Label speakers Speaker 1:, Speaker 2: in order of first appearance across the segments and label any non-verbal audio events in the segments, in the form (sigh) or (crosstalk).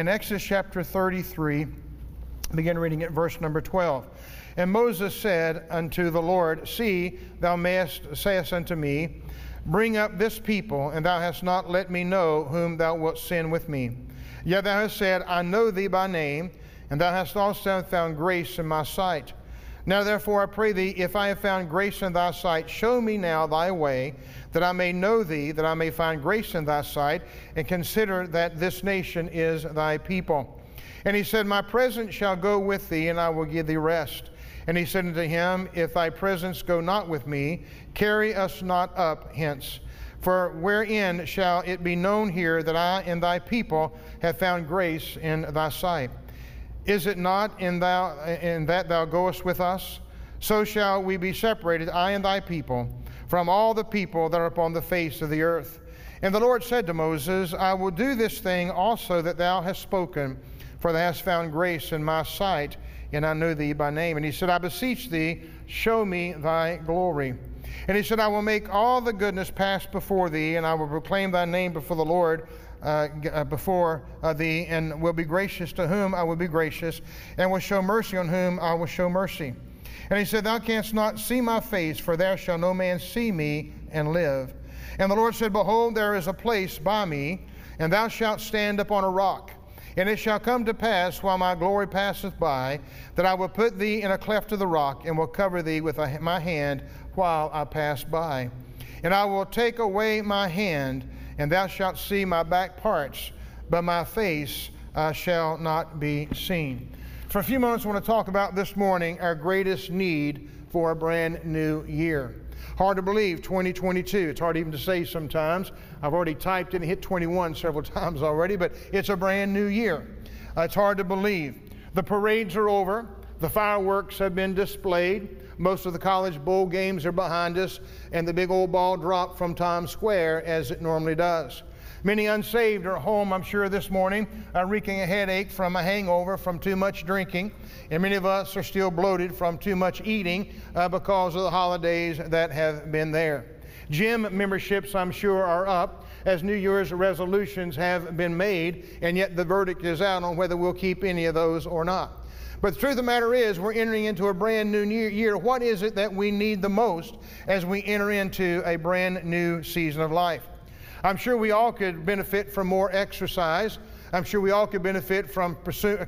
Speaker 1: in Exodus chapter 33, begin reading at verse number 12. And Moses said unto the Lord, See, thou mayest sayest unto me, Bring up this people, and thou hast not let me know whom thou wilt send with me. Yet thou hast said, I know thee by name, and thou hast also found grace in my sight. Now therefore I pray thee, if I have found grace in thy sight, show me now thy way, that I may know thee, that I may find grace in thy sight, and consider that this nation is thy people. And he said, My presence shall go with thee, and I will give thee rest. And he said unto him, If thy presence go not with me, carry us not up hence. For wherein shall it be known here that I and thy people have found grace in thy sight? Is it not in, thou, in that thou goest with us? So shall we be separated, I and thy people, from all the people that are upon the face of the earth. And the Lord said to Moses, I will do this thing also that thou hast spoken, for thou hast found grace in my sight and I know thee by name. And he said, I beseech thee, show me thy glory. And he said, I will make all the goodness pass before thee, and I will proclaim thy name before the Lord, uh, uh, before uh, thee, and will be gracious to whom I will be gracious, and will show mercy on whom I will show mercy. And he said, Thou canst not see my face, for there shall no man see me and live. And the Lord said, Behold, there is a place by me, and thou shalt stand upon a rock. And it shall come to pass, while my glory passeth by, that I will put thee in a cleft of the rock, and will cover thee with my hand while I pass by. And I will take away my hand, and thou shalt see my back parts, but my face uh, shall not be seen. For a few moments, I want to talk about this morning our greatest need for a brand new year. Hard to believe, 2022. It's hard even to say sometimes. I've already typed and hit 21 several (laughs) times already, but it's a brand new year. Uh, it's hard to believe. The parades are over, the fireworks have been displayed. Most of the college bowl games are behind us, and the big old ball dropped from Times Square as it normally does. Many unsaved are home, I'm sure, this morning, uh, wreaking a headache from a hangover from too much drinking. And many of us are still bloated from too much eating uh, because of the holidays that have been there. Gym memberships, I'm sure, are up as New Year's resolutions have been made, and yet the verdict is out on whether we'll keep any of those or not. But the truth of the matter is, we're entering into a brand new year. What is it that we need the most as we enter into a brand new season of life? I'm sure we all could benefit from more exercise. I'm sure we all could benefit from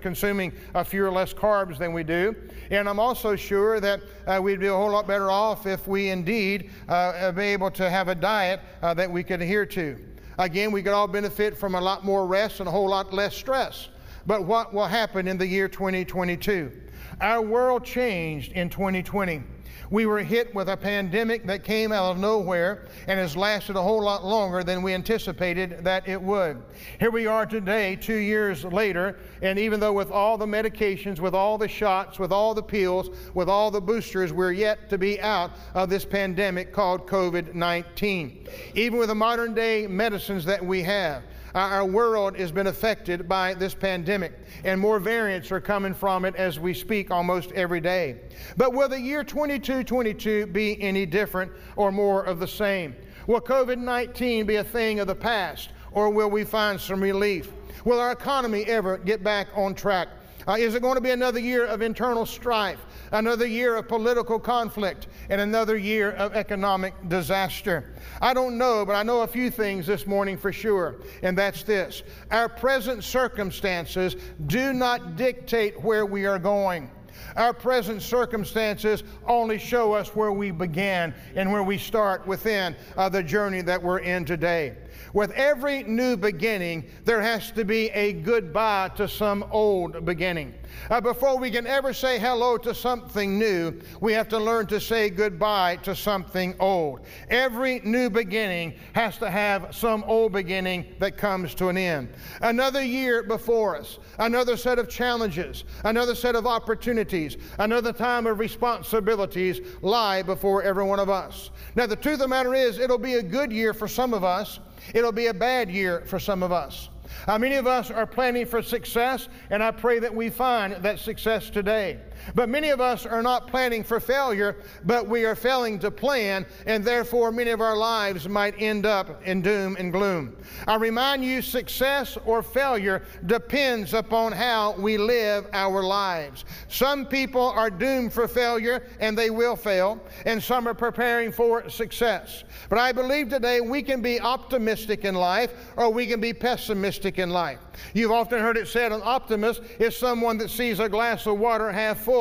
Speaker 1: consuming a few less carbs than we do. And I'm also sure that uh, we'd be a whole lot better off if we indeed uh, be able to have a diet uh, that we could adhere to. Again, we could all benefit from a lot more rest and a whole lot less stress. But what will happen in the year 2022? Our world changed in 2020. We were hit with a pandemic that came out of nowhere and has lasted a whole lot longer than we anticipated that it would. Here we are today, two years later, and even though with all the medications, with all the shots, with all the pills, with all the boosters, we're yet to be out of this pandemic called COVID 19. Even with the modern day medicines that we have, our world has been affected by this pandemic, and more variants are coming from it as we speak almost every day. But will the year 2222 be any different or more of the same? Will COVID 19 be a thing of the past, or will we find some relief? Will our economy ever get back on track? Uh, is it going to be another year of internal strife, another year of political conflict, and another year of economic disaster? I don't know, but I know a few things this morning for sure, and that's this. Our present circumstances do not dictate where we are going. Our present circumstances only show us where we began and where we start within uh, the journey that we're in today. With every new beginning, there has to be a goodbye to some old beginning. Uh, before we can ever say hello to something new, we have to learn to say goodbye to something old. Every new beginning has to have some old beginning that comes to an end. Another year before us, another set of challenges, another set of opportunities, another time of responsibilities lie before every one of us. Now, the truth of the matter is, it'll be a good year for some of us, it'll be a bad year for some of us. Uh, many of us are planning for success, and I pray that we find that success today. But many of us are not planning for failure, but we are failing to plan, and therefore many of our lives might end up in doom and gloom. I remind you, success or failure depends upon how we live our lives. Some people are doomed for failure, and they will fail, and some are preparing for success. But I believe today we can be optimistic in life, or we can be pessimistic in life. You've often heard it said an optimist is someone that sees a glass of water half full,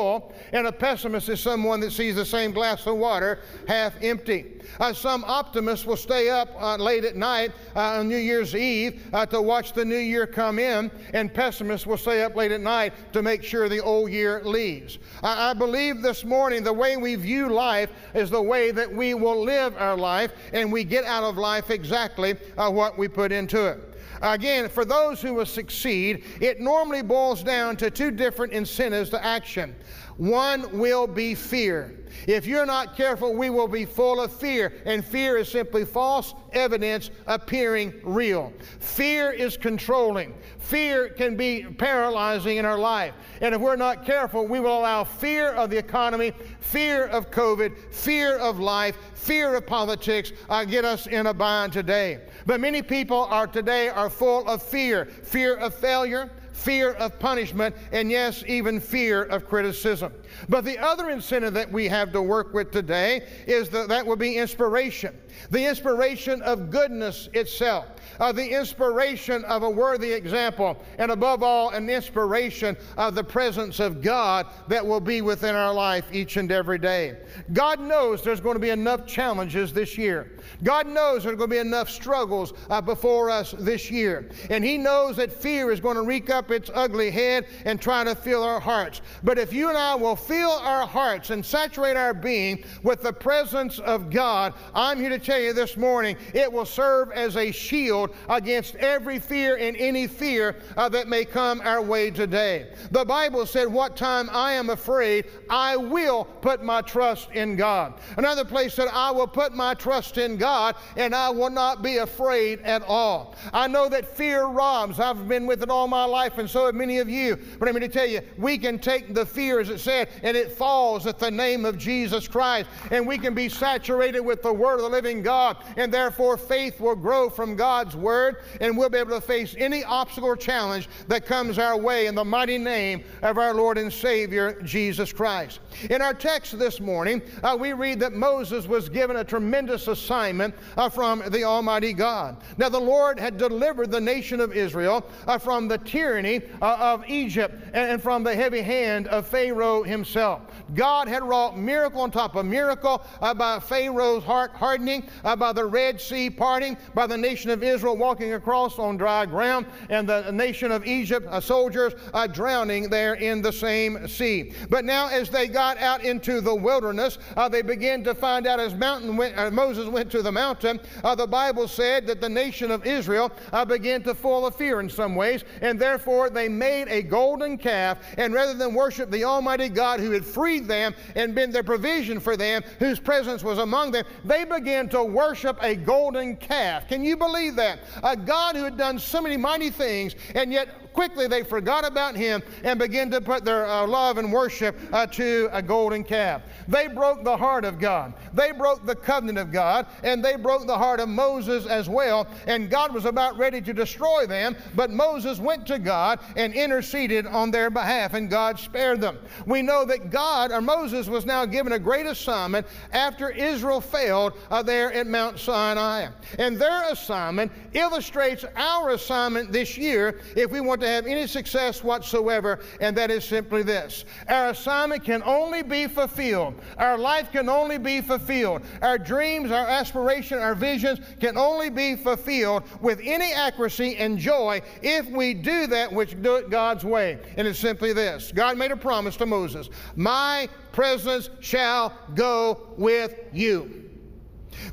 Speaker 1: and a pessimist is someone that sees the same glass of water half empty. Uh, some optimists will stay up uh, late at night uh, on New Year's Eve uh, to watch the new year come in, and pessimists will stay up late at night to make sure the old year leaves. I, I believe this morning the way we view life is the way that we will live our life, and we get out of life exactly uh, what we put into it. Again, for those who will succeed, it normally boils down to two different incentives to action. One will be fear. If you're not careful, we will be full of fear. And fear is simply false evidence appearing real. Fear is controlling. Fear can be paralyzing in our life. And if we're not careful, we will allow fear of the economy, fear of COVID, fear of life, fear of politics uh, get us in a bind today. But many people are today are full of fear, fear of failure, fear of punishment, and yes, even fear of criticism. But the other incentive that we have to work with today is that that will be inspiration. The inspiration of goodness itself, uh, the inspiration of a worthy example, and above all, an inspiration of the presence of God that will be within our life each and every day. God knows there's going to be enough challenges this year. God knows there's going to be enough struggles uh, before us this year. And He knows that fear is going to wreak up its ugly head and try to fill our hearts. But if you and I will fill our hearts and saturate our being with the presence of God, I'm here to tell you this morning, it will serve as a shield against every fear and any fear uh, that may come our way today. The Bible said, What time I am afraid, I will put my trust in God. Another place said, I will put my trust in God and I will not be afraid at all. I know that fear robs. I've been with it all my life, and so have many of you. But I'm going to tell you, we can take the fear, as it said, and it falls at the name of Jesus Christ, and we can be saturated with the Word of the living God, and therefore faith will grow from God's Word, and we'll be able to face any obstacle or challenge that comes our way in the mighty name of our Lord and Savior, Jesus Christ. In our text this morning, uh, we read that Moses was given a tremendous assignment uh, from the Almighty God. Now, the Lord had delivered the nation of Israel uh, from the tyranny uh, of Egypt and, from the heavy hand of Pharaoh himself. God had wrought miracle on top of miracle uh, by Pharaoh's heart hardening, uh, by the Red Sea parting, by the nation of Israel walking across on dry ground, and the nation of Egypt soldiers drowning there in the same sea. But now, as they got out into the wilderness, they began to find out as went, Moses went to the mountain, the Bible said that the nation of Israel began to fall of fear in some ways, and therefore they made a golden calf, and rather than worship the Almighty God who had freed them and been their provision for them, whose presence was among them, they began to worship a golden calf. Can you believe that? A God who had done so many mighty things, and yet quickly they forgot about him and began to put their uh, love and worship uh, to a golden calf. They broke the heart of God. They broke the covenant of God, and they broke the heart of Moses as well. And God was about ready to destroy them, but Moses went to God and interceded on their behalf, and God spared them. We know that God, or Moses, was now given a great assignment after Israel failed uh, there at Mount Sinai. And their assignment illustrates our assignment this year if we want to have any success whatsoever, and that is simply this our assignment can only be fulfilled, our life can only be fulfilled, our dreams, our aspirations, our visions can only be fulfilled with any accuracy and joy if we do that which do it God's way. And it's simply this God made a promise to Moses My presence shall go with you.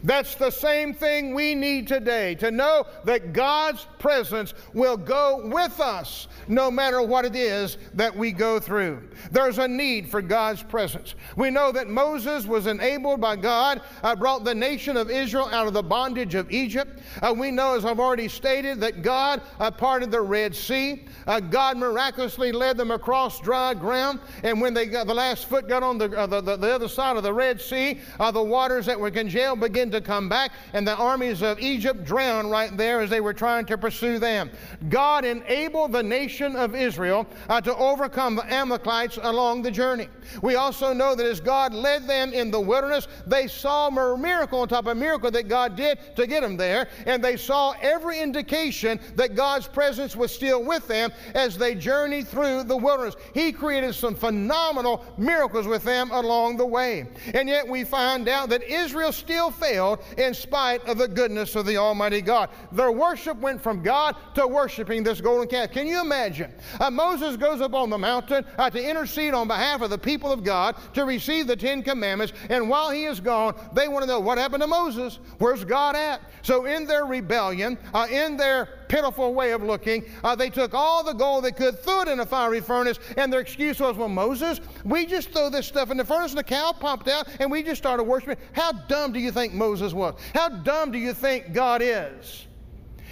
Speaker 1: That's the same thing we need today to know that God's presence will go with us no matter what it is that we go through. There's a need for God's presence. We know that Moses was enabled by God, uh, brought the nation of Israel out of the bondage of Egypt. Uh, we know, as I've already stated, that God uh, parted the Red Sea. Uh, God miraculously led them across dry ground. And when they got the last foot got on the, uh, the, the, the, other side of the Red Sea, uh, the waters that were congealed began to come back, and the armies of Egypt drowned right there as they were trying to pursue them. God enabled the nation of Israel uh, to overcome the Amalekites along the journey. We also know that as God led them in the wilderness, they saw a miracle on top of a miracle that God did to get them there, and they saw every indication that God's presence was still with them as they journeyed through the wilderness. He created some phenomenal miracles with them along the way. And yet we find out that Israel still failed in spite of the goodness of the Almighty God. Their worship went from God to worshiping this golden calf. Can you imagine? Uh, Moses goes up on the mountain uh, to intercede on behalf of the people of God to receive the Ten Commandments, and while he is gone, they want to know what happened to Moses? Where's God at? So, in their rebellion, uh, in their pitiful way of looking. Uh, they took all the gold they could, threw it in a fiery furnace, and their excuse was, well, Moses, we just threw this stuff in the furnace and the cow popped out and we just started worshiping. How dumb do you think Moses was? How dumb do you think God is?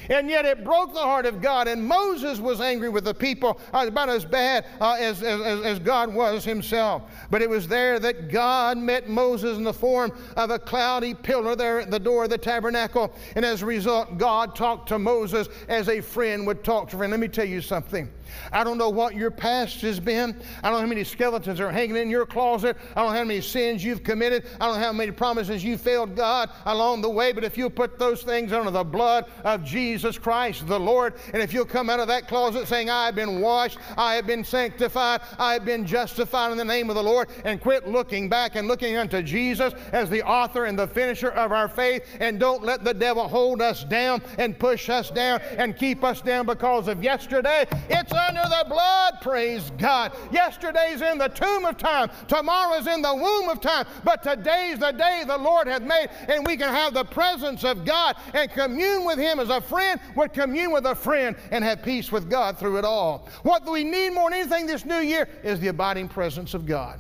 Speaker 1: And yet it broke the heart of God. And Moses was angry with the people about as bad uh, as, as, as God was himself. But it was there that God met Moses in the form of a cloudy pillar there at the door of the tabernacle. And as a result, God talked to Moses as a friend would talk to a friend. Let me tell you something. I don't know what your past has been. I don't know how many skeletons are hanging in your closet. I don't know how many sins you've committed. I don't know how many promises you failed God along the way. But if you put those things under the blood of Jesus Christ, the Lord, and if you'll come out of that closet saying, I have been washed, I have been sanctified, I have been justified in the name of the Lord, and quit looking back and looking unto Jesus as the author and the finisher of our faith, and don't let the devil hold us down and push us down and keep us down because of yesterday. It's under the blood, praise God. Yesterday's in the tomb of time, tomorrow's in the womb of time, but today's the day the Lord hath made, and we can have the presence of God and commune with Him as a friend would commune with a friend and have peace with God through it all. What we need more than anything this new year is the abiding presence of God.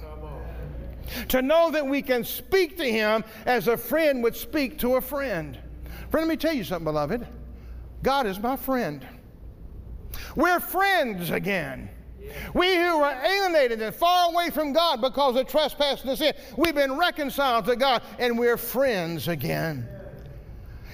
Speaker 1: To know that we can speak to Him as a friend would speak to a friend. Friend, let me tell you something, beloved. God is my friend. We're friends again. We who were alienated and far away from God because of trespass and sin, we've been reconciled to God and we're friends again.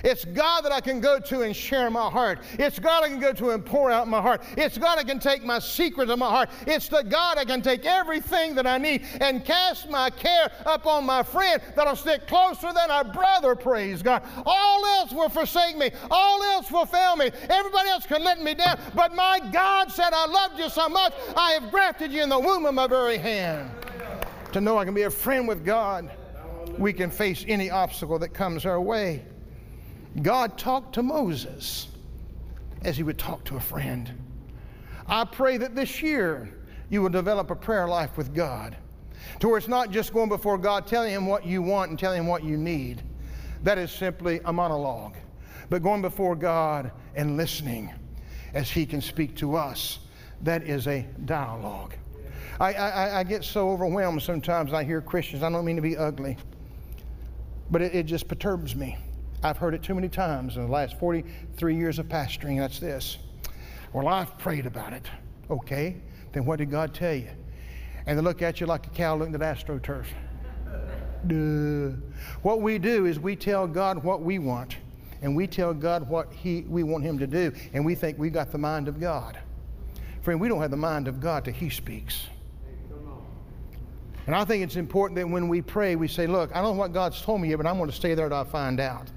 Speaker 1: It's God that I can go to and share my heart. It's God I can go to and pour out my heart. It's God I can take my secrets of my heart. It's the God I can take everything that I need and cast my care upon my friend that'll stick closer than a brother, praise God. All else will forsake me. All else will fail me. Everybody else can let me down. But my God said, I loved you so much, I have grafted you in the womb of my very hand. To know I can be a friend with God, we can face any obstacle that comes our way. God talked to Moses as he would talk to a friend. I pray that this year you will develop a prayer life with God to where it's not just going before God telling him what you want and telling him what you need. That is simply a monologue. But going before God and listening as he can speak to us, that is a dialogue. I, I, I get so overwhelmed sometimes I hear Christians, I don't mean to be ugly, but it, it just perturbs me I've heard it too many times in the last 43 years of pastoring. That's this. Well, I've prayed about it. Okay, then what did God tell you? And they look at you like a cow looking at astroturf. (laughs) Duh. What we do is we tell God what we want, and we tell God what he, we want Him to do, and we think we got the mind of God. Friend, we don't have the mind of God till He speaks. And I think it's important that when we pray, we say, Look, I don't know what God's told me yet, but I'm going to stay there till I find out.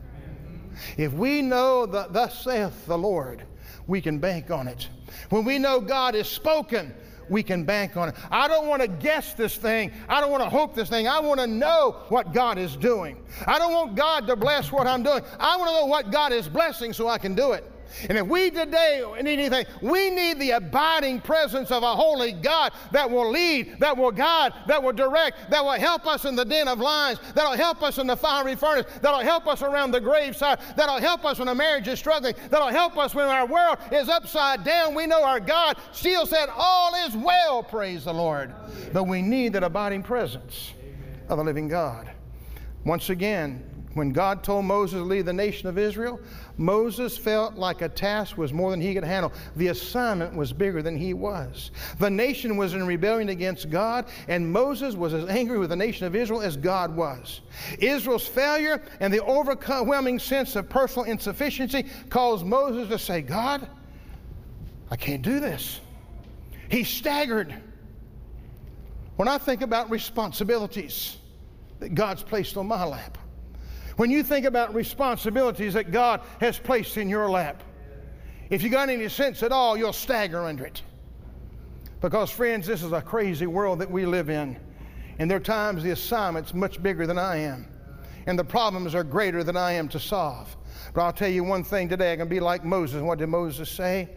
Speaker 1: If we know that thus saith the Lord, we can bank on it. When we know God has spoken, we can bank on it. I don't want to guess this thing. I don't want to hope this thing. I want to know what God is doing. I don't want God to bless what I'm doing. I want to know what God is blessing so I can do it. And if we today need anything, we need the abiding presence of a holy God that will lead, that will guide, that will direct, that will help us in the den of lions, that'll help us in the fiery furnace, that'll help us around the graveside, that'll help us when a marriage is struggling, that'll help us when our world is upside down. We know our God still said, All is well, praise the Lord. But we need that abiding presence of the living God. Once again, when God told Moses to lead the nation of Israel, Moses felt like a task was more than he could handle. The assignment was bigger than he was. The nation was in rebellion against God, and Moses was as angry with the nation of Israel as God was. Israel's failure and the overwhelming sense of personal insufficiency caused Moses to say, God, I can't do this. He staggered. When I think about responsibilities that God's placed on my lap, when you think about responsibilities that God has placed in your lap, if you got any sense at all, you'll stagger under it. Because, friends, this is a crazy world that we live in. And there are times the assignment's much bigger than I am. And the problems are greater than I am to solve. But I'll tell you one thing today, I can be like Moses. What did Moses say?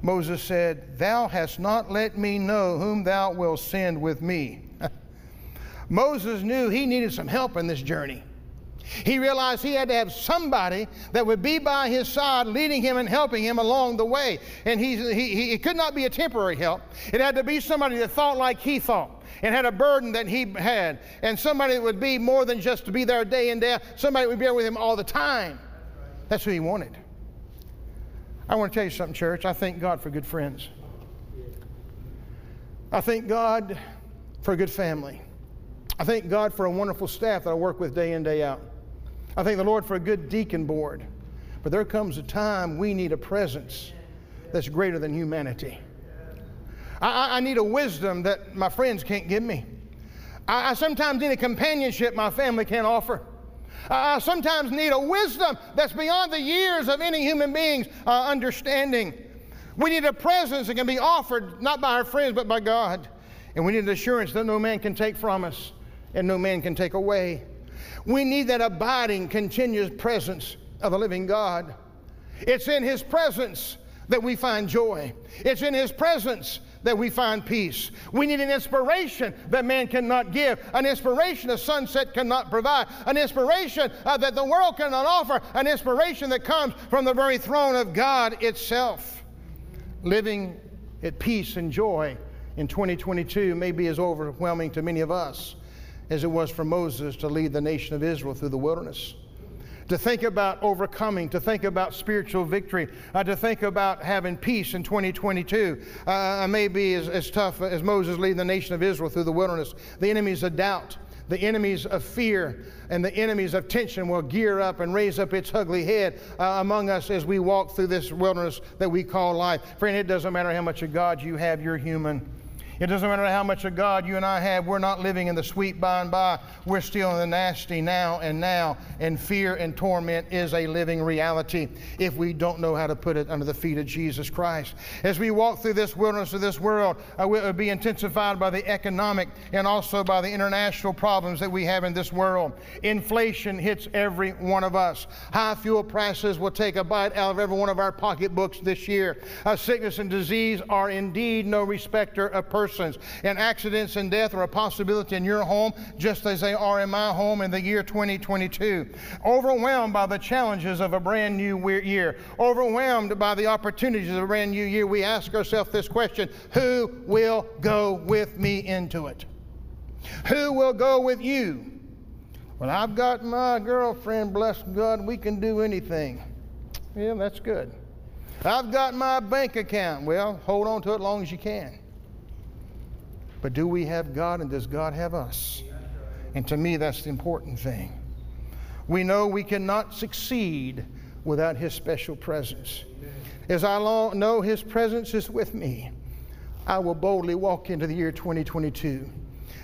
Speaker 1: Moses said, Thou hast not let me know whom thou wilt send with me. (laughs) Moses knew he needed some help in this journey. He realized he had to have somebody that would be by his side, leading him and helping him along the way. And he, he, he, it could not be a temporary help. It had to be somebody that thought like he thought and had a burden that he had, and somebody that would be more than just to be there day in day out, somebody would be there with him all the time. That's who he wanted. I want to tell you something, church. I thank God for good friends. I thank God for a good family. I thank God for a wonderful staff that I work with day in, day out. I thank the Lord for a good deacon board. But there comes a time we need a presence that's greater than humanity. I, I need a wisdom that my friends can't give me. I, I sometimes need a companionship my family can't offer. I sometimes need a wisdom that's beyond the years of any human being's uh, understanding. We need a presence that can be offered not by our friends but by God. And we need an assurance that no man can take from us and no man can take away. We need that abiding, continuous presence of the living God. It's in His presence that we find joy. It's in His presence that we find peace. We need an inspiration that man cannot give, an inspiration a sunset cannot provide, an inspiration uh, that the world cannot offer, an inspiration that comes from the very throne of God itself. Living at peace and joy in 2022 may be as overwhelming to many of us as it was for Moses to lead the nation of Israel through the wilderness. To think about overcoming, to think about spiritual victory, uh, to think about having peace in 2022 uh, may be as, as tough as Moses leading the nation of Israel through the wilderness. The enemies of doubt, the enemies of fear, and the enemies of tension will gear up and raise up its ugly head uh, among us as we walk through this wilderness that we call life. Friend, it doesn't matter how much of God you have, you're human. It doesn't matter how much of God you and I have, we're not living in the sweet by and by. We're still in the nasty now and now, and fear and torment is a living reality if we don't know how to put it under the feet of Jesus Christ. As we walk through this wilderness of this world, it will be intensified by the economic and also by the international problems that we have in this world. Inflation hits every one of us. High fuel prices will take a bite out of every one of our pocketbooks this year. Uh, sickness and disease are indeed no respecter of persons persons. And accidents and death are a possibility in your home, just as they are in my home in the year 2022. Overwhelmed by the challenges of a brand new year, overwhelmed by the opportunities of a brand new year, we ask ourselves this question Who will go with me into it? Who will go with you? Well, I've got my girlfriend, bless God, we can do anything. Yeah, that's good. I've got my bank account. Well, hold on to it as long as you can. But do we have God and does God have us? And to me, that's the important thing. We know we cannot succeed without His special presence. As I know His presence is with me, I will boldly walk into the year 2022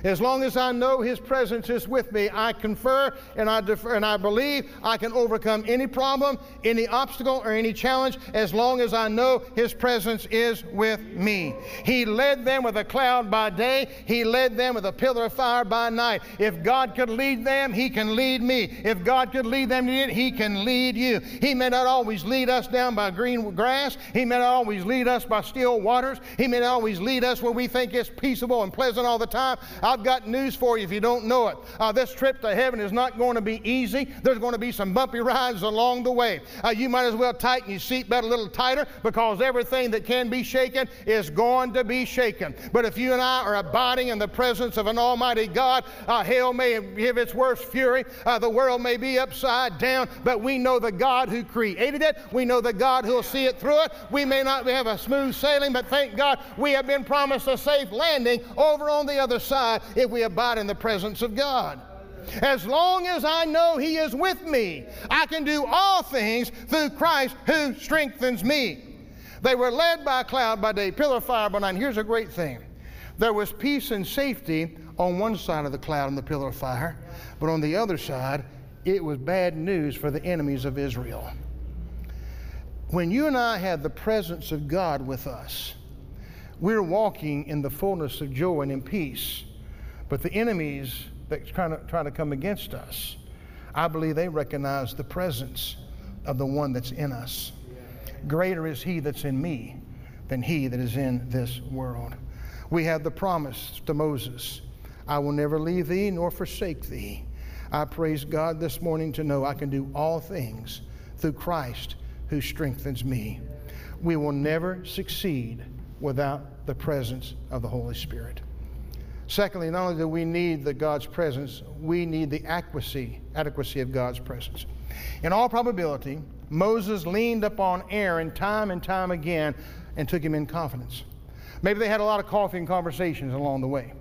Speaker 1: As long as I know His presence is with me, I confer and I defer, and I believe I can overcome any problem, any obstacle, or any challenge as long as I know His presence is with me. He led them with a cloud by day, He led them with a pillar of fire by night. If God could lead them, He can lead me. If God could lead them, He can lead you. He may not always lead us down by green grass, He may not always lead us by still waters, He may not always lead us where we think it's peaceable and pleasant all the time. I've got news for you if you don't know it. Uh, this trip to heaven is not going to be easy. There's going to be some bumpy rides along the way. Uh, you might as well tighten your seatbelt a little tighter because everything that can be shaken is going to be shaken. But if you and I are abiding in the presence of an Almighty God, uh, hell may give its worst fury, uh, the world may be upside down, but we know the God who created it. We know the God who'll see it through it. We may not have a smooth sailing, but thank God we have been promised a safe landing over on the other side if we abide in the presence of God. As long as I know He is with me, I can do all things through Christ who strengthens me. They were led by a cloud by day, pillar of fire by night. Here's a great thing there was peace and safety on one side of the cloud and the pillar of fire, but on the other side, it was bad news for the enemies of Israel. When you and I have the presence of God with us, we're walking in the fullness of joy and in peace. But the enemies that try to, try to come against us, I believe they recognize the presence of the one that's in us. Greater is he that's in me than he that is in this world. We have the promise to Moses I will never leave thee nor forsake thee. I praise God this morning to know I can do all things through Christ who strengthens me. We will never succeed without the presence of the Holy Spirit. Secondly, not only do we need the God's presence, we need the adequacy, adequacy of God's presence. In all probability, Moses leaned upon Aaron time and time again and took him in confidence. Maybe they had a lot of coffee and conversations along the way.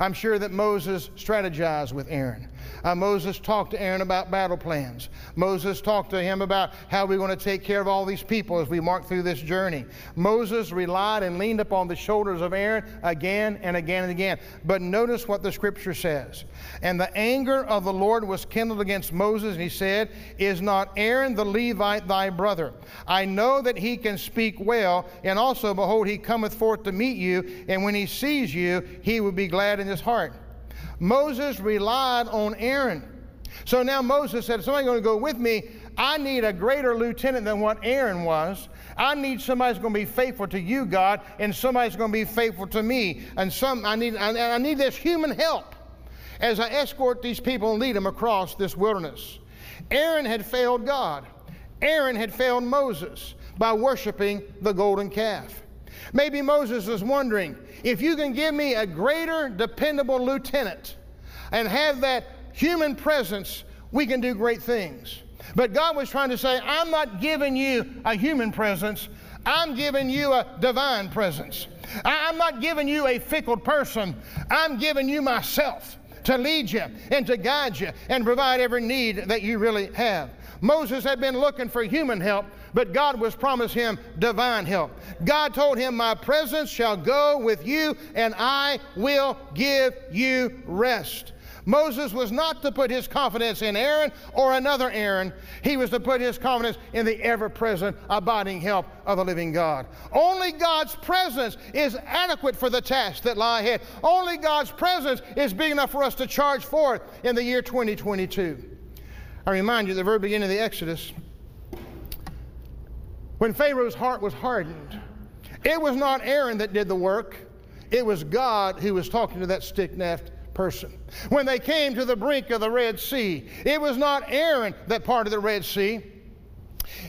Speaker 1: I'm sure that Moses strategized with Aaron. Uh, Moses talked to Aaron about battle plans. Moses talked to him about how we're going to take care of all these people as we mark through this journey. Moses relied and leaned upon the shoulders of Aaron again and again and again. But notice what the scripture says. And the anger of the Lord was kindled against Moses, and he said, Is not Aaron the Levite thy brother? I know that he can speak well, and also, behold, he cometh forth to meet you, and when he sees you, he will be glad in his heart. Moses relied on Aaron. So now Moses said, somebody's going to go with me, I need a greater lieutenant than what Aaron was. I need somebody who's going to be faithful to you, God, and somebody's going to be faithful to me. And some I need I, I need this human help as I escort these people and lead them across this wilderness. Aaron had failed God. Aaron had failed Moses by worshiping the golden calf. Maybe Moses was wondering if you can give me a greater, dependable lieutenant and have that human presence, we can do great things. But God was trying to say, I'm not giving you a human presence, I'm giving you a divine presence. I'm not giving you a fickle person, I'm giving you myself to lead you and to guide you and provide every need that you really have. Moses had been looking for human help, but God was promised him divine help. God told him, My presence shall go with you, and I will give you rest. Moses was not to put his confidence in Aaron or another Aaron. He was to put his confidence in the ever present, abiding help of the living God. Only God's presence is adequate for the tasks that lie ahead. Only God's presence is big enough for us to charge forth in the year 2022. I remind you, the very beginning of the Exodus, when Pharaoh's heart was hardened, it was not Aaron that did the work, it was God who was talking to that stick necked person. When they came to the brink of the Red Sea, it was not Aaron that parted the Red Sea.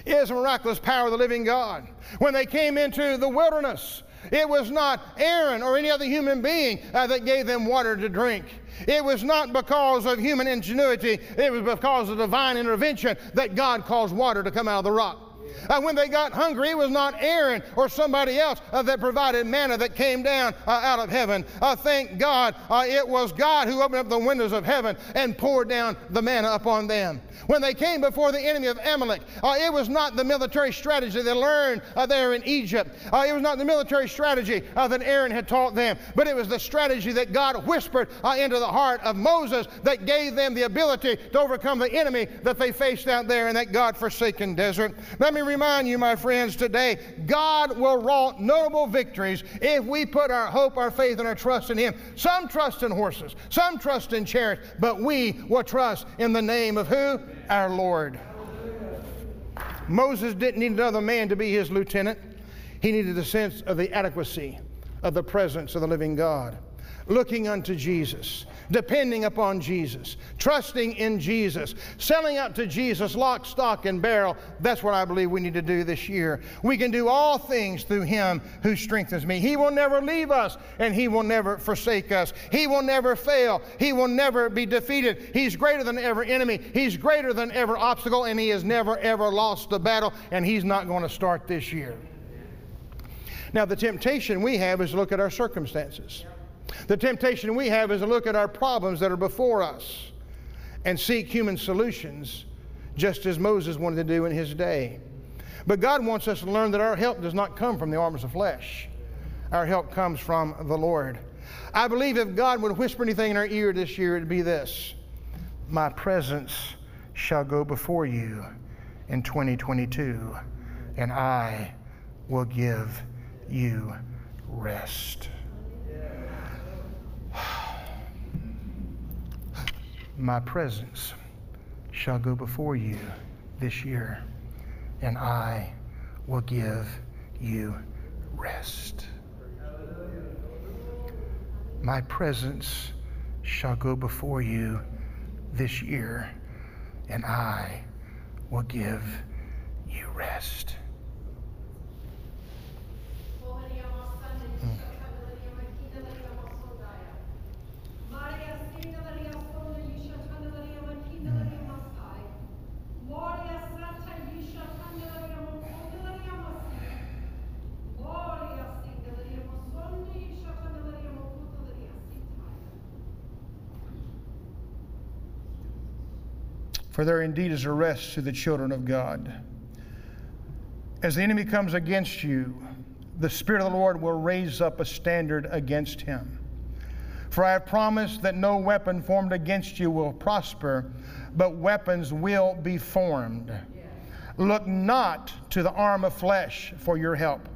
Speaker 1: It is a miraculous power of the living God. When they came into the wilderness, it was not Aaron or any other human being uh, that gave them water to drink. It was not because of human ingenuity, it was because of divine intervention that God caused water to come out of the rock. Uh, when they got hungry, it was not Aaron or somebody else uh, that provided manna that came down uh, out of heaven. Uh, thank God uh, it was God who opened up the windows of heaven and poured down the manna upon them. When they came before the enemy of Amalek, uh, it was not the military strategy they learned uh, there in Egypt. Uh, it was not the military strategy uh, that Aaron had taught them, but it was the strategy that God whispered into the heart of Moses that gave them the ability to overcome the enemy that they faced out there in that God forsaken desert. Let me remind you, my friends, today, God will wrought notable victories if we put our hope, our faith, and our trust in Him. Some trust in horses, some trust in chariots, but we will trust in the name of who? Our Lord. Moses didn't need another man to be his lieutenant. He needed a sense of the adequacy of the presence of the living God looking unto Jesus, depending upon Jesus, trusting in Jesus, selling out to Jesus, lock, stock, and barrel. That's what I believe we need to do this year. We can do all things through Him who strengthens me. He will never leave us and He will never forsake us. He will never fail. He will never be defeated. He's greater than ever enemy. He's greater than ever obstacle, and He has never, ever lost the battle, and He's not going to start this year. Now, the temptation we have is to look at our circumstances. The temptation we have is to look at our problems that are before us and seek human solutions, just as Moses wanted to do in his day. But God wants us to learn that our help does not come from the arms of flesh. Our help comes from the Lord. I believe if God would whisper anything in our ear this year, it'd be this My presence shall go before you in 2022, and I will give you rest. My presence shall go before you this year, and I will give you rest. My presence shall go before you this year, and I will give you rest. For there indeed is a rest to the children of God. As the enemy comes against you, the Spirit of the Lord will raise up a standard against him. For I have promised that no weapon formed against you will prosper, but weapons will be formed. Look not to the arm of flesh for your help.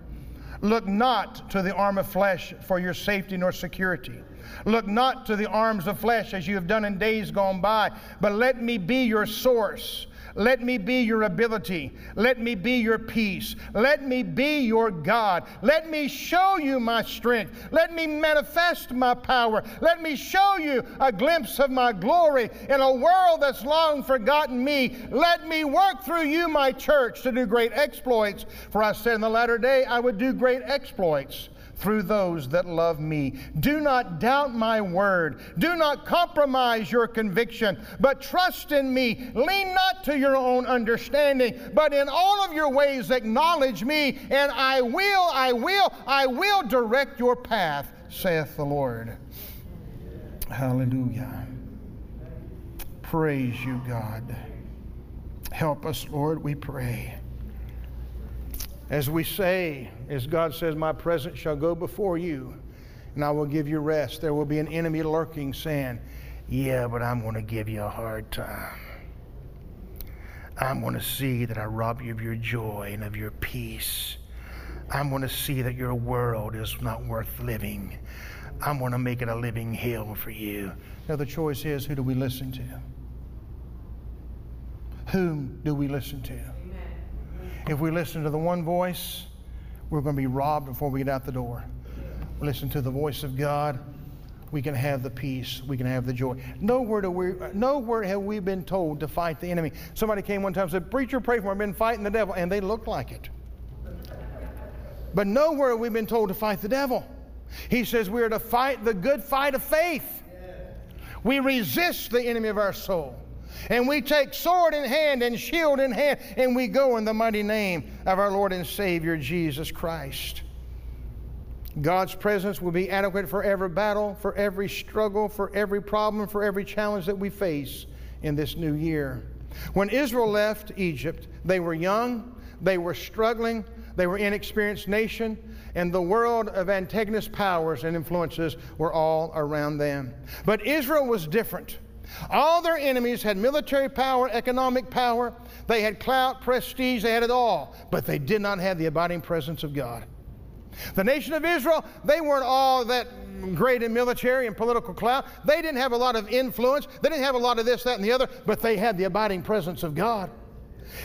Speaker 1: Look not to the arm of flesh for your safety nor security. Look not to the arms of flesh as you have done in days gone by, but let me be your source. Let me be your ability. Let me be your peace. Let me be your God. Let me show you my strength. Let me manifest my power. Let me show you a glimpse of my glory in a world that's long forgotten me. Let me work through you, my church, to do great exploits. For I said in the latter day I would do great exploits through those that love me. Do not doubt my word. Do not compromise your conviction, but trust in me. Lean not to your own understanding, but in all of your ways acknowledge me, and I will, I will, I will direct your path, saith the Lord. Hallelujah. Praise you, God. Help us, Lord, we pray. As we say, as God says, My presence shall go before you, and I will give you rest. There will be an enemy lurking, saying, Yeah, but I'm going to give you a hard time. I'm going to see that I rob you of your joy and of your peace. I'm going to see that your world is not worth living. I'm going to make it a living hell for you. Now, the choice is who do we listen to? Whom do we listen to? If we listen to the one voice, we're going to be robbed before we get out the door. We listen to the voice of God, we can have the peace, we can have the joy. Nowhere, do we, nowhere have we been told to fight the enemy. Somebody came one time and said, Preacher, pray for me. I've been fighting the devil. And they looked like it. But nowhere have we been told to fight the devil. He says we are to fight the good fight of faith. We resist the enemy of our soul. And we take sword in hand and shield in hand, and we go in the mighty name of our Lord and Savior Jesus Christ. God's presence will be adequate for every battle, for every struggle, for every problem, for every challenge that we face in this new year. When Israel left Egypt, they were young, they were struggling, they were inexperienced nation, and the world of antagonist powers and influences were all around them. But Israel was different. All their enemies had military power, economic power, they had clout, prestige, they had it all, but they did not have the abiding presence of God. The nation of Israel, they weren't all that great in military and political clout. They didn't have a lot of influence. They didn't have a lot of this, that, and the other, but they had the abiding presence of God.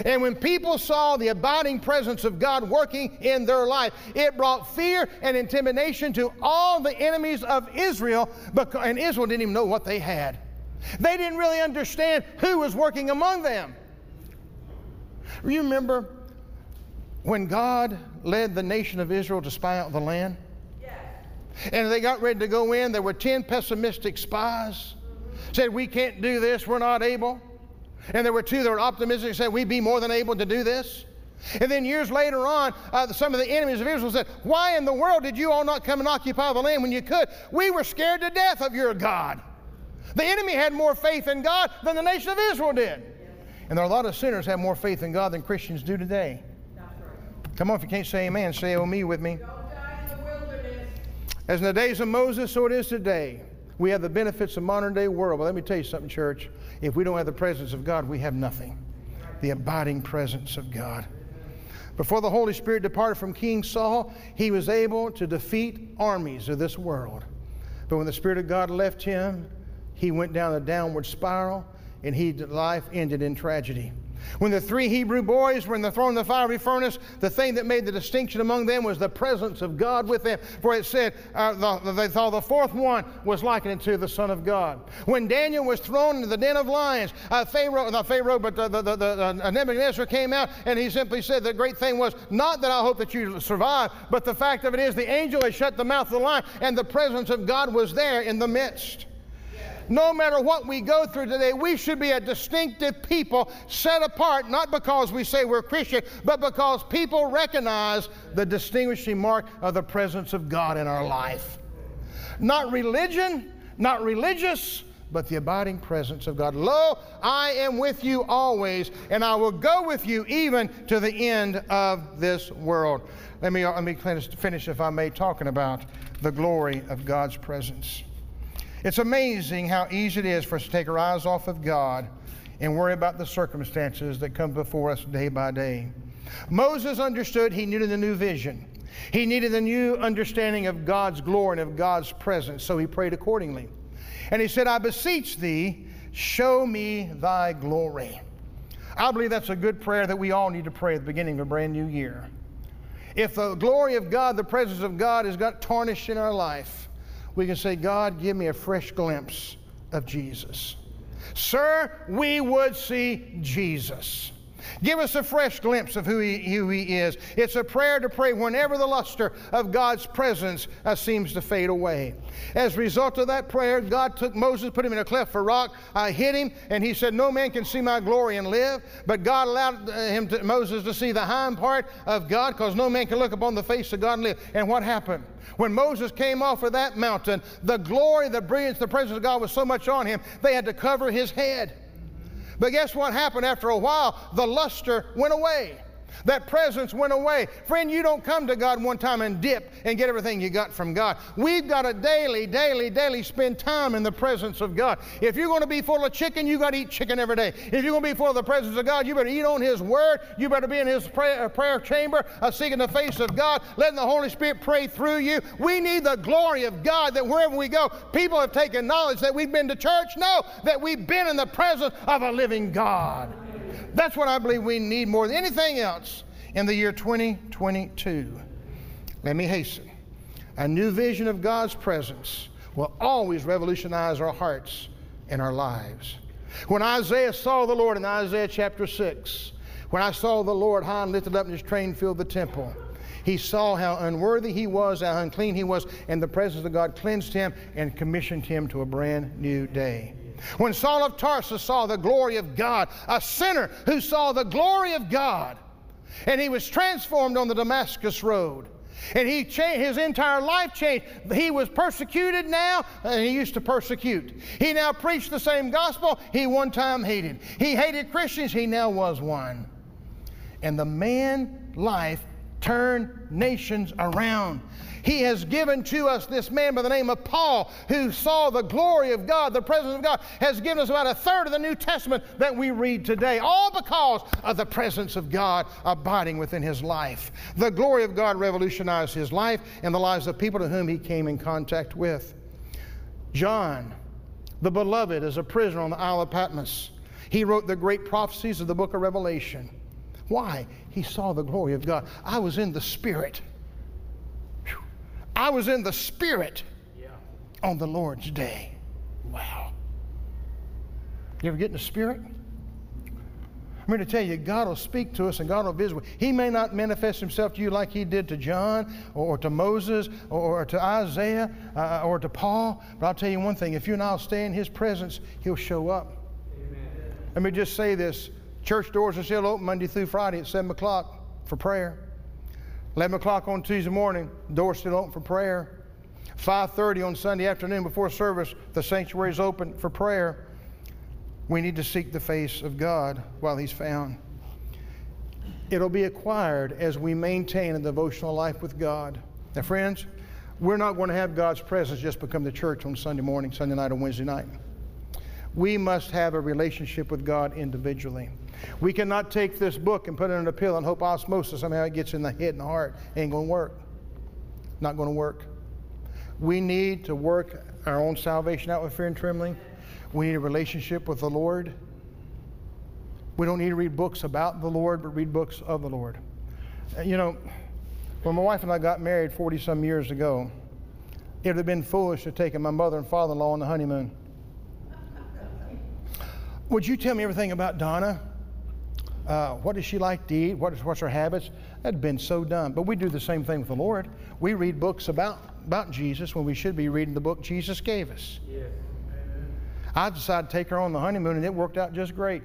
Speaker 1: And when people saw the abiding presence of God working in their life, it brought fear and intimidation to all the enemies of Israel, and Israel didn't even know what they had. They didn't really understand who was working among them. You remember when God led the nation of Israel to spy out the land? Yes. And they got ready to go in, there were 10 pessimistic spies. Said, We can't do this, we're not able. And there were two that were optimistic and said, We'd be more than able to do this. And then years later on, uh, some of the enemies of Israel said, Why in the world did you all not come and occupy the land when you could? We were scared to death of your God. The enemy had more faith in God than the nation of Israel did. And there are a lot of sinners have more faith in God than Christians do today. Come on, if you can't say amen, say oh me with me. As in the days of Moses, so it is today. We have the benefits of modern day world. But let me tell you something, church. If we don't have the presence of God, we have nothing. The abiding presence of God. Before the Holy Spirit departed from King Saul, he was able to defeat armies of this world. But when the Spirit of God left him, he went down a downward spiral and his life ended in tragedy. When the three Hebrew boys were in the thrown in the fiery furnace, the thing that made the distinction among them was the presence of God with them. For it said, uh, the, they thought the fourth one was likened to the Son of God. When Daniel was thrown into the den of lions, uh, Pharaoh, not Pharaoh, but the, the, the, the uh, Nebuchadnezzar came out and he simply said, The great thing was not that I hope that you survive, but the fact of it is the angel had shut the mouth of the lion and the presence of God was there in the midst no matter what we go through today, we should be a distinctive people set apart, not because we say we're Christian, but because people recognize the distinguishing mark of the presence of God in our life. Not religion, not religious, but the abiding presence of God. Lo, I am with you always, and I will go with you even to the end of this world. Let me, let me finish, if I may, talking about the glory of God's presence. It's amazing how easy it is for us to take our eyes off of God and worry about the circumstances that come before us day by day. Moses understood he needed a new vision. He needed a new understanding of God's glory and of God's presence, so he prayed accordingly. And he said, I beseech thee, show me thy glory. I believe that's a good prayer that we all need to pray at the beginning of a brand new year. If the glory of God, the presence of God, has got tarnished in our life, we can say, God, give me a fresh glimpse of Jesus. Sir, we would see Jesus. Give us a fresh glimpse of who he, who he is. It's a prayer to pray whenever the luster of God's presence uh, seems to fade away. As a result of that prayer, God took Moses, put him in a cleft for rock, uh, hit him, and he said, No man can see my glory and live. But God allowed uh, him to, Moses to see the hind part of God because no man can look upon the face of God and live. And what happened? When Moses came off of that mountain, the glory, the brilliance, the presence of God was so much on him, they had to cover his head. But guess what happened after a while? The luster went away. That presence went away. Friend, you don't come to God one time and dip and get everything you got from God. We've got to daily, daily, daily spend time in the presence of God. If you're going to be full of chicken, you got to eat chicken every day. If you're going to be full of the presence of God, you better eat on His Word. You better be in His prayer, uh, prayer chamber, uh, seeking the face of God, letting the Holy Spirit pray through you. We need the glory of God that wherever we go, people have taken knowledge that we've been to church. No, that we've been in the presence of a living God. That's what I believe we need more than anything else in the year 2022. Let me hasten. A new vision of God's presence will always revolutionize our hearts and our lives. When Isaiah saw the Lord in Isaiah chapter 6, when I saw the Lord high and lifted up and his train filled the temple, he saw how unworthy he was, how unclean he was, and the presence of God cleansed him and commissioned him to a brand new day. When Saul of Tarsus saw the glory of God, a sinner who saw the glory of God, and he was transformed on the Damascus Road. And he changed, his entire life changed. He was persecuted now, and he used to persecute. He now preached the same gospel he one time hated. He hated Christians, he now was one. And the man life turned nations around. He has given to us this man by the name of Paul, who saw the glory of God, the presence of God, has given us about a third of the New Testament that we read today, all because of the presence of God abiding within his life. The glory of God revolutionized his life and the lives of people to whom he came in contact with. John, the beloved, is a prisoner on the Isle of Patmos. He wrote the great prophecies of the book of Revelation. Why? He saw the glory of God. I was in the Spirit. I was in the Spirit yeah. on the Lord's day. Wow. You ever get in the Spirit? I'm going to tell you, God will speak to us and God will visit. He may not manifest Himself to you like He did to John or, to Moses or, to Isaiah uh, or to Paul, but I'll tell you one thing if you and I'll stay in His presence, He'll show up. Amen. Let me just say this church doors are still open Monday through Friday at 7 o'clock for prayer. 11 o'clock on Tuesday morning, doors still open for prayer. 5.30 on Sunday afternoon before service, the sanctuary is open for prayer. We need to seek the face of God while He's found. It'll be acquired as we maintain a devotional life with God. Now, friends, we're not going to have God's presence just become the church on Sunday morning, Sunday night, or Wednesday night. We must have a relationship with God individually. We cannot take this book and put it in a pill and hope osmosis somehow it gets in the head and the heart. It ain't going to work. Not going to work. We need to work our own salvation out with fear and trembling. We need a relationship with the Lord. We don't need to read books about the Lord, but read books of the Lord. Uh, you know, when my wife and I got married 40 some years ago, it would have been foolish to take my mother and father in law on the honeymoon. Would you tell me everything about Donna? Uh, what does she like to eat? What is, what's her habits? That'd been so dumb. But we do the same thing with the Lord. We read books about, about Jesus when we should be reading the book Jesus gave us. Yes. I decided to take her on the honeymoon, and it worked out just great.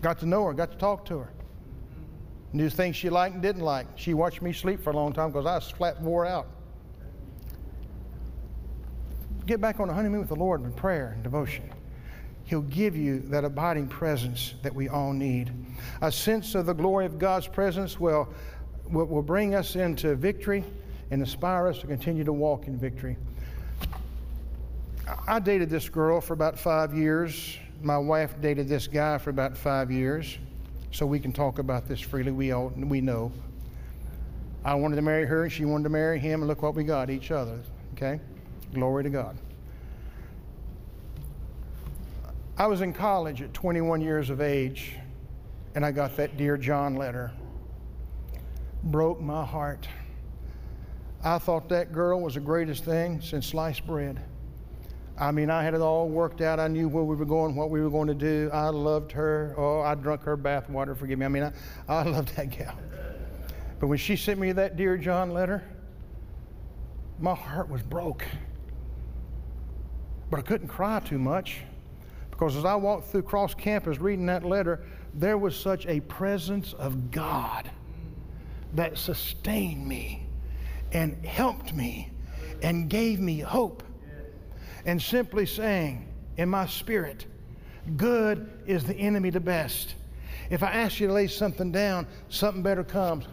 Speaker 1: Got to know her, got to talk to her. Knew things she liked and didn't like. She watched me sleep for a long time because I was flat wore out. Get back on the honeymoon with the Lord in prayer and devotion. He'll give you that abiding presence that we all need. A sense of the glory of God's presence will, will, will bring us into victory and inspire us to continue to walk in victory. I dated this girl for about five years. My wife dated this guy for about five years. So we can talk about this freely. We all we know. I wanted to marry her and she wanted to marry him, and look what we got each other. Okay? Glory to God. I was in college at 21 years of age, and I got that Dear John letter. Broke my heart. I thought that girl was the greatest thing since sliced bread. I mean, I had it all worked out. I knew where we were going, what we were going to do. I loved her. Oh, I drunk her bath water, forgive me. I mean, I, I (laughs) loved that gal. But when she sent me that Dear John letter, my heart was broke. But I couldn't cry too much because as I walked through cross campus reading that letter, there was such a presence of God that sustained me and helped me and gave me hope. And simply saying in my spirit, good is the enemy to best. If I ask you to lay something down, something better comes.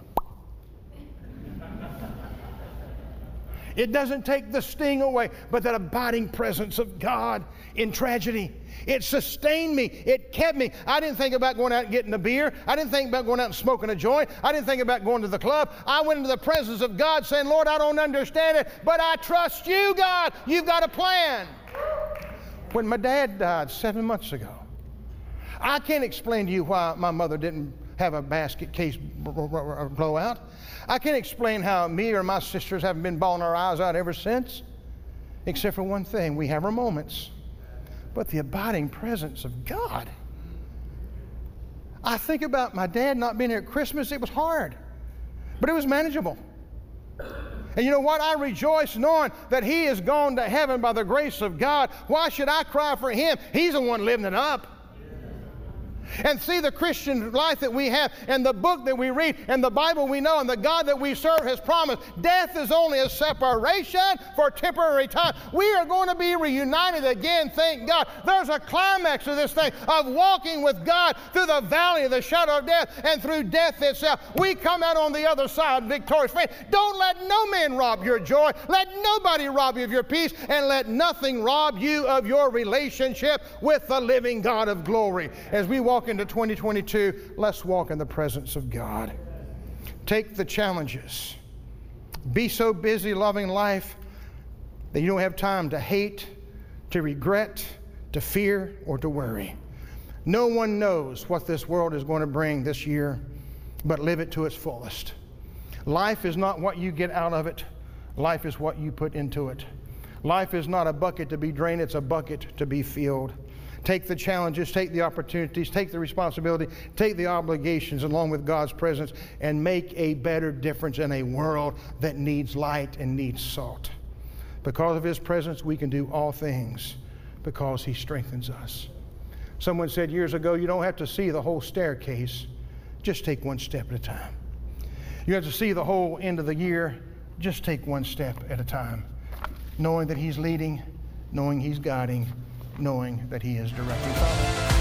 Speaker 1: It doesn't take the sting away, but that abiding presence of God in tragedy. It sustained me. It kept me. I didn't think about going out and getting a beer. I didn't think about going out and smoking a joint. I didn't think about going to the club. I went into the presence of God saying, Lord, I don't understand it, but I trust you, God. You've got a plan. When my dad died seven months ago, I can't explain to you why my mother didn't have a basket case blowout. I can't explain how me or my sisters haven't been bawling our eyes out ever since, except for one thing we have our moments. But the abiding presence of God. I think about my dad not being here at Christmas, it was hard, but it was manageable. And you know what? I rejoice knowing that he is gone to heaven by the grace of God. Why should I cry for him? He's the one living it up and see the Christian life that we have and the book that we read and the Bible we know and the God that we serve has promised. Death is only a separation for temporary time. We are going to be reunited again, thank God. There's a climax to this thing of walking with God through the valley of the shadow of death and through death itself. We come out on the other side victorious. Friend, don't let no man rob your joy. Let nobody rob you of your peace and let nothing rob you of your relationship with the living God of glory. As we walk walk into 2022, let's walk in the presence of God. Take the challenges. Be so busy loving life that you don't have time to hate, to regret, to fear, or to worry. No one knows what this world is going to bring this year, but live it to its fullest. Life is not what you get out of it, life is what you put into it. Life is not a bucket to be drained, it's a bucket to be filled. Take the challenges, take the opportunities, take the responsibility, take the obligations along with God's presence, and make a better difference in a world that needs light and needs salt. Because of His presence, we can do all things because He strengthens us. Someone said years ago, you don't have to see the whole staircase, just take one step at a time. You have to see the whole end of the year, just take one step at a time, knowing that He's leading, knowing He's guiding knowing that He is. Father,